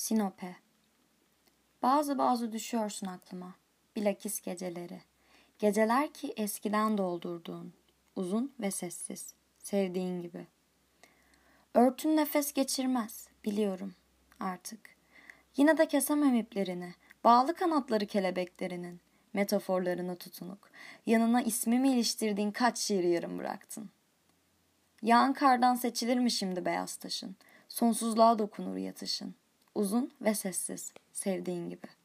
Sinope Bazı bazı düşüyorsun aklıma, bilakis geceleri. Geceler ki eskiden doldurduğun, uzun ve sessiz, sevdiğin gibi. Örtün nefes geçirmez, biliyorum artık. Yine de kesemem iplerini, bağlı kanatları kelebeklerinin, metaforlarına tutunuk. Yanına ismimi iliştirdiğin kaç şiiri yarım bıraktın. Yağın kardan seçilir mi şimdi beyaz taşın? Sonsuzluğa dokunur yatışın. Uzun ve sessiz, sevdiğin gibi.''